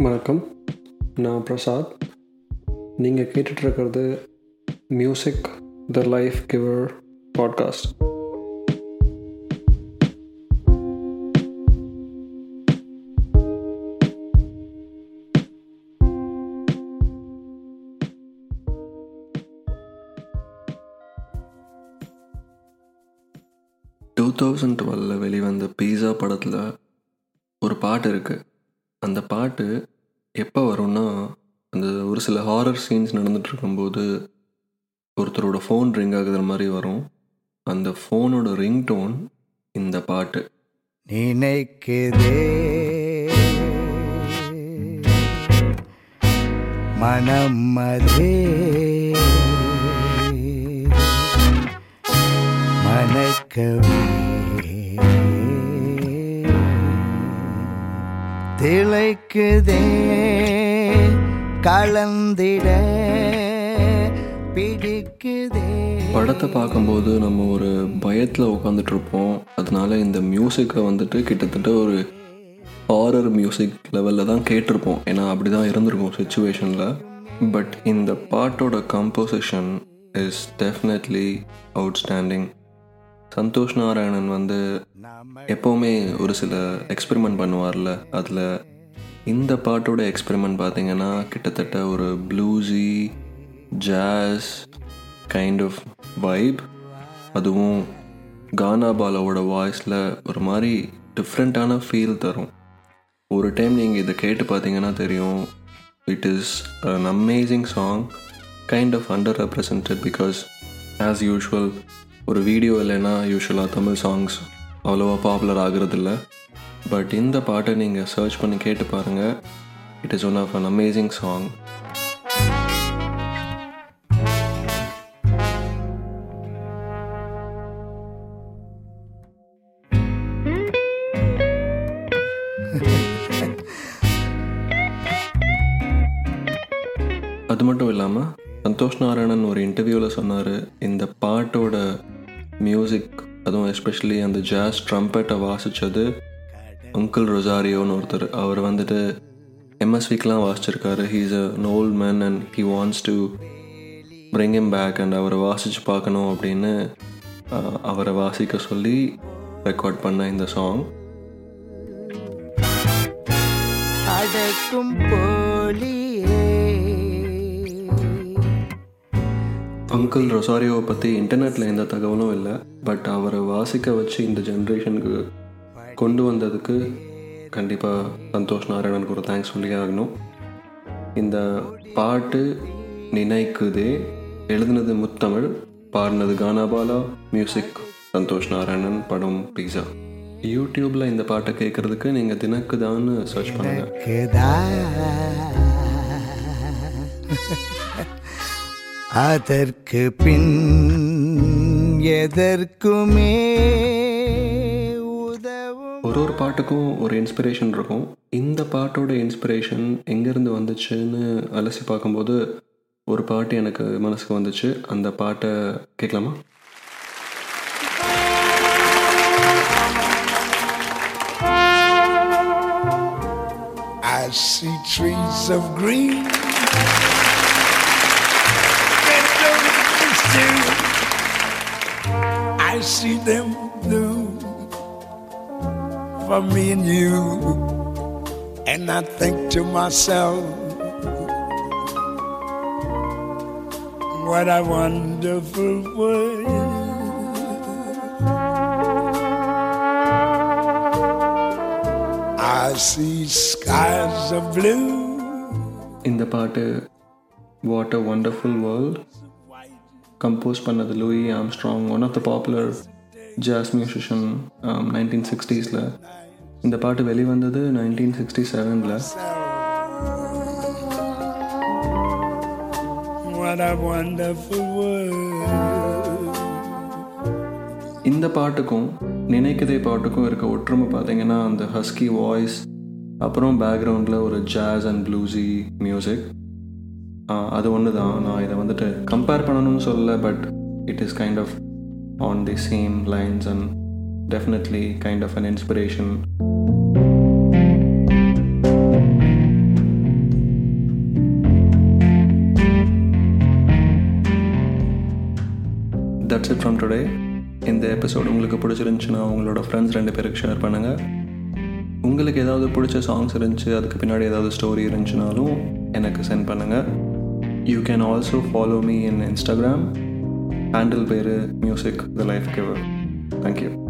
வணக்கம். நான் பிரசாத். நீங்கள் கேட்டுட்ருக்கிறது music the life giver podcast two thousand டுவெலில் வெளிவந்த பீஸா படத்தில் ஒரு பாட்டு இருக்குது அந்த பாட்டு எப்போ வரும்னா அந்த ஒரு சில ஹாரர் சீன்ஸ் நடந்துட்டு இருக்கும்போது ஒருத்தரோட ஃபோன் ரிங் ஆகுற மாதிரி வரும். அந்த ஃபோனோட ரிங் டோன் இந்த பாட்டு. நினைக்குதே. மனம் அதே மணக்கவே திளைக்குதே கலந்திட பிடிக்குதே. படத்தை பார்க்கும்போது நம்ம ஒரு பயத்தில் உட்காந்துட்டு இருப்போம் அதனால இந்த மியூசிக்கை வந்துட்டு கிட்டத்தட்ட ஒரு ஹாரர் மியூசிக் லெவலில் தான் கேட்டிருப்போம். ஏன்னா அப்படி தான் இருந்திருக்கும் சுச்சுவேஷனில் பட் இந்த பாட்டோட composition is definitely outstanding Santhosh Narayanan வந்து எப்போவுமே ஒரு சில எக்ஸ்பெரிமெண்ட் பண்ணுவார்ல அதில் இந்த பாட்டோட எக்ஸ்பெரிமெண்ட் பார்த்தீங்கன்னா கிட்டத்தட்ட ஒரு bluesy jazz kind of vibe அதுவும் கானா பாலாவோட வாய்ஸில் ஒரு மாதிரி டிஃப்ரெண்ட்டான ஃபீல் தரும். ஒரு டைம் நீங்கள் இதை கேட்டு பார்த்தீங்கன்னா தெரியும். It is an amazing song kind of underrepresented because as usual ஒரு வீடியோ இல்லைன்னா யூஸ்வலாக தமிழ் சாங்ஸ் அவ்வளோவா பாப்புலர் ஆகுறதில்ல. பட் இந்த பாட்டை நீங்கள் சர்ச் பண்ணி கேட்டு பாருங்கள் it is one of an amazing song அது மட்டும் இல்லாமல் சந்தோஷ் நாராயணன் ஒரு இன்டர்வியூவில் சொன்னார் இந்த பாட்டோட மியூசிக் அதுவும் எஸ்பெஷலி அந்த ஜாஸ் ட்ரம்பெட்டை வாசித்தது அங்கிள் ரொசாரியோன்னு ஒருத்தர். அவர் வந்துட்டு எம்எஸ்விக்கெலாம் வாசிச்சிருக்காரு. He's a noble man and he wants to bring him back and அவரை வாசித்து பார்க்கணும் அப்படின்னு அவரை வாசிக்க சொல்லி ரெக்கார்ட் பண்ண இந்த சாங் அடக்கும் போலி அங்கிள் ரொசாரியோவை பற்றி இன்டர்நெட்டில் எந்த தகவலும் இல்லை பட் அவரை வாசிக்க வச்சு இந்த ஜென்ரேஷனுக்கு கொண்டு வந்ததுக்கு கண்டிப்பாக சந்தோஷ் நாராயணனுக்கு ஒரு தேங்க்ஸ் சொல்லி ஆகணும். இந்த பாட்டு நினைக்குதே எழுதுனது முத்தமிழ் பாடினது கானாபாலா மியூசிக் சந்தோஷ் நாராயணன் படம் பீஸா யூடியூப்பில் இந்த பாட்டை கேட்கறதுக்கு நீங்கள் தினக்குதான்னு சர்ச் பண்ணுங்க. அதற்கு பின் எதற்குமே ஒரு ஒரு பாட்டுக்கும் ஒரு இன்ஸ்பிரேஷன் இருக்கும் இந்த பாட்டோட இன்ஸ்பிரேஷன் எங்கேருந்து வந்துச்சுன்னு அலசி பார்க்கும்போது ஒரு பாட்டு எனக்கு மனசுக்கு வந்துச்சு அந்த பாட்டை கேட்கலாமா I see trees of green. I see them do for me and you. And I think to myself, what a wonderful world. I see skies of blue. In the part, uh, What a Wonderful World compose பண்ணது Louis Armstrong one of the popular jazz musician nineteen சிக்ஸ்டீஸில் இந்த பாட்டு வெளிவந்தது nineteen sixty செவனில். இந்த பாட்டுக்கும் நினைக்கதே பாட்டுக்கும் இருக்க ஒற்றுமை பார்த்தீங்கன்னா அந்த ஹஸ்கி வாய்ஸ் அப்புறம் பேக்ரவுண்டில் ஒரு ஜாஸ் அண்ட் ப்ளூஸி மியூசிக் அது ஒன்று தான் நான் இதை வந்துட்டு கம்பேர் பண்ணணும்னு சொல்லலை but it is kind of on the same lines and definitely kind of an inspiration that's it from today இந்த எபிசோடு உங்களுக்கு பிடிச்சிருந்துச்சுன்னா உங்களோட ஃப்ரெண்ட்ஸ் ரெண்டு பேருக்கு ஷேர் பண்ணுங்கள் உங்களுக்கு ஏதாவது பிடிச்ச சாங்ஸ் இருந்துச்சு அதுக்கு பின்னாடி ஏதாவது ஸ்டோரி இருந்துச்சுனாலும் எனக்கு சென்ட் பண்ணுங்கள் You can also follow me in Instagram, handle Music, The Life Giver. Thank you.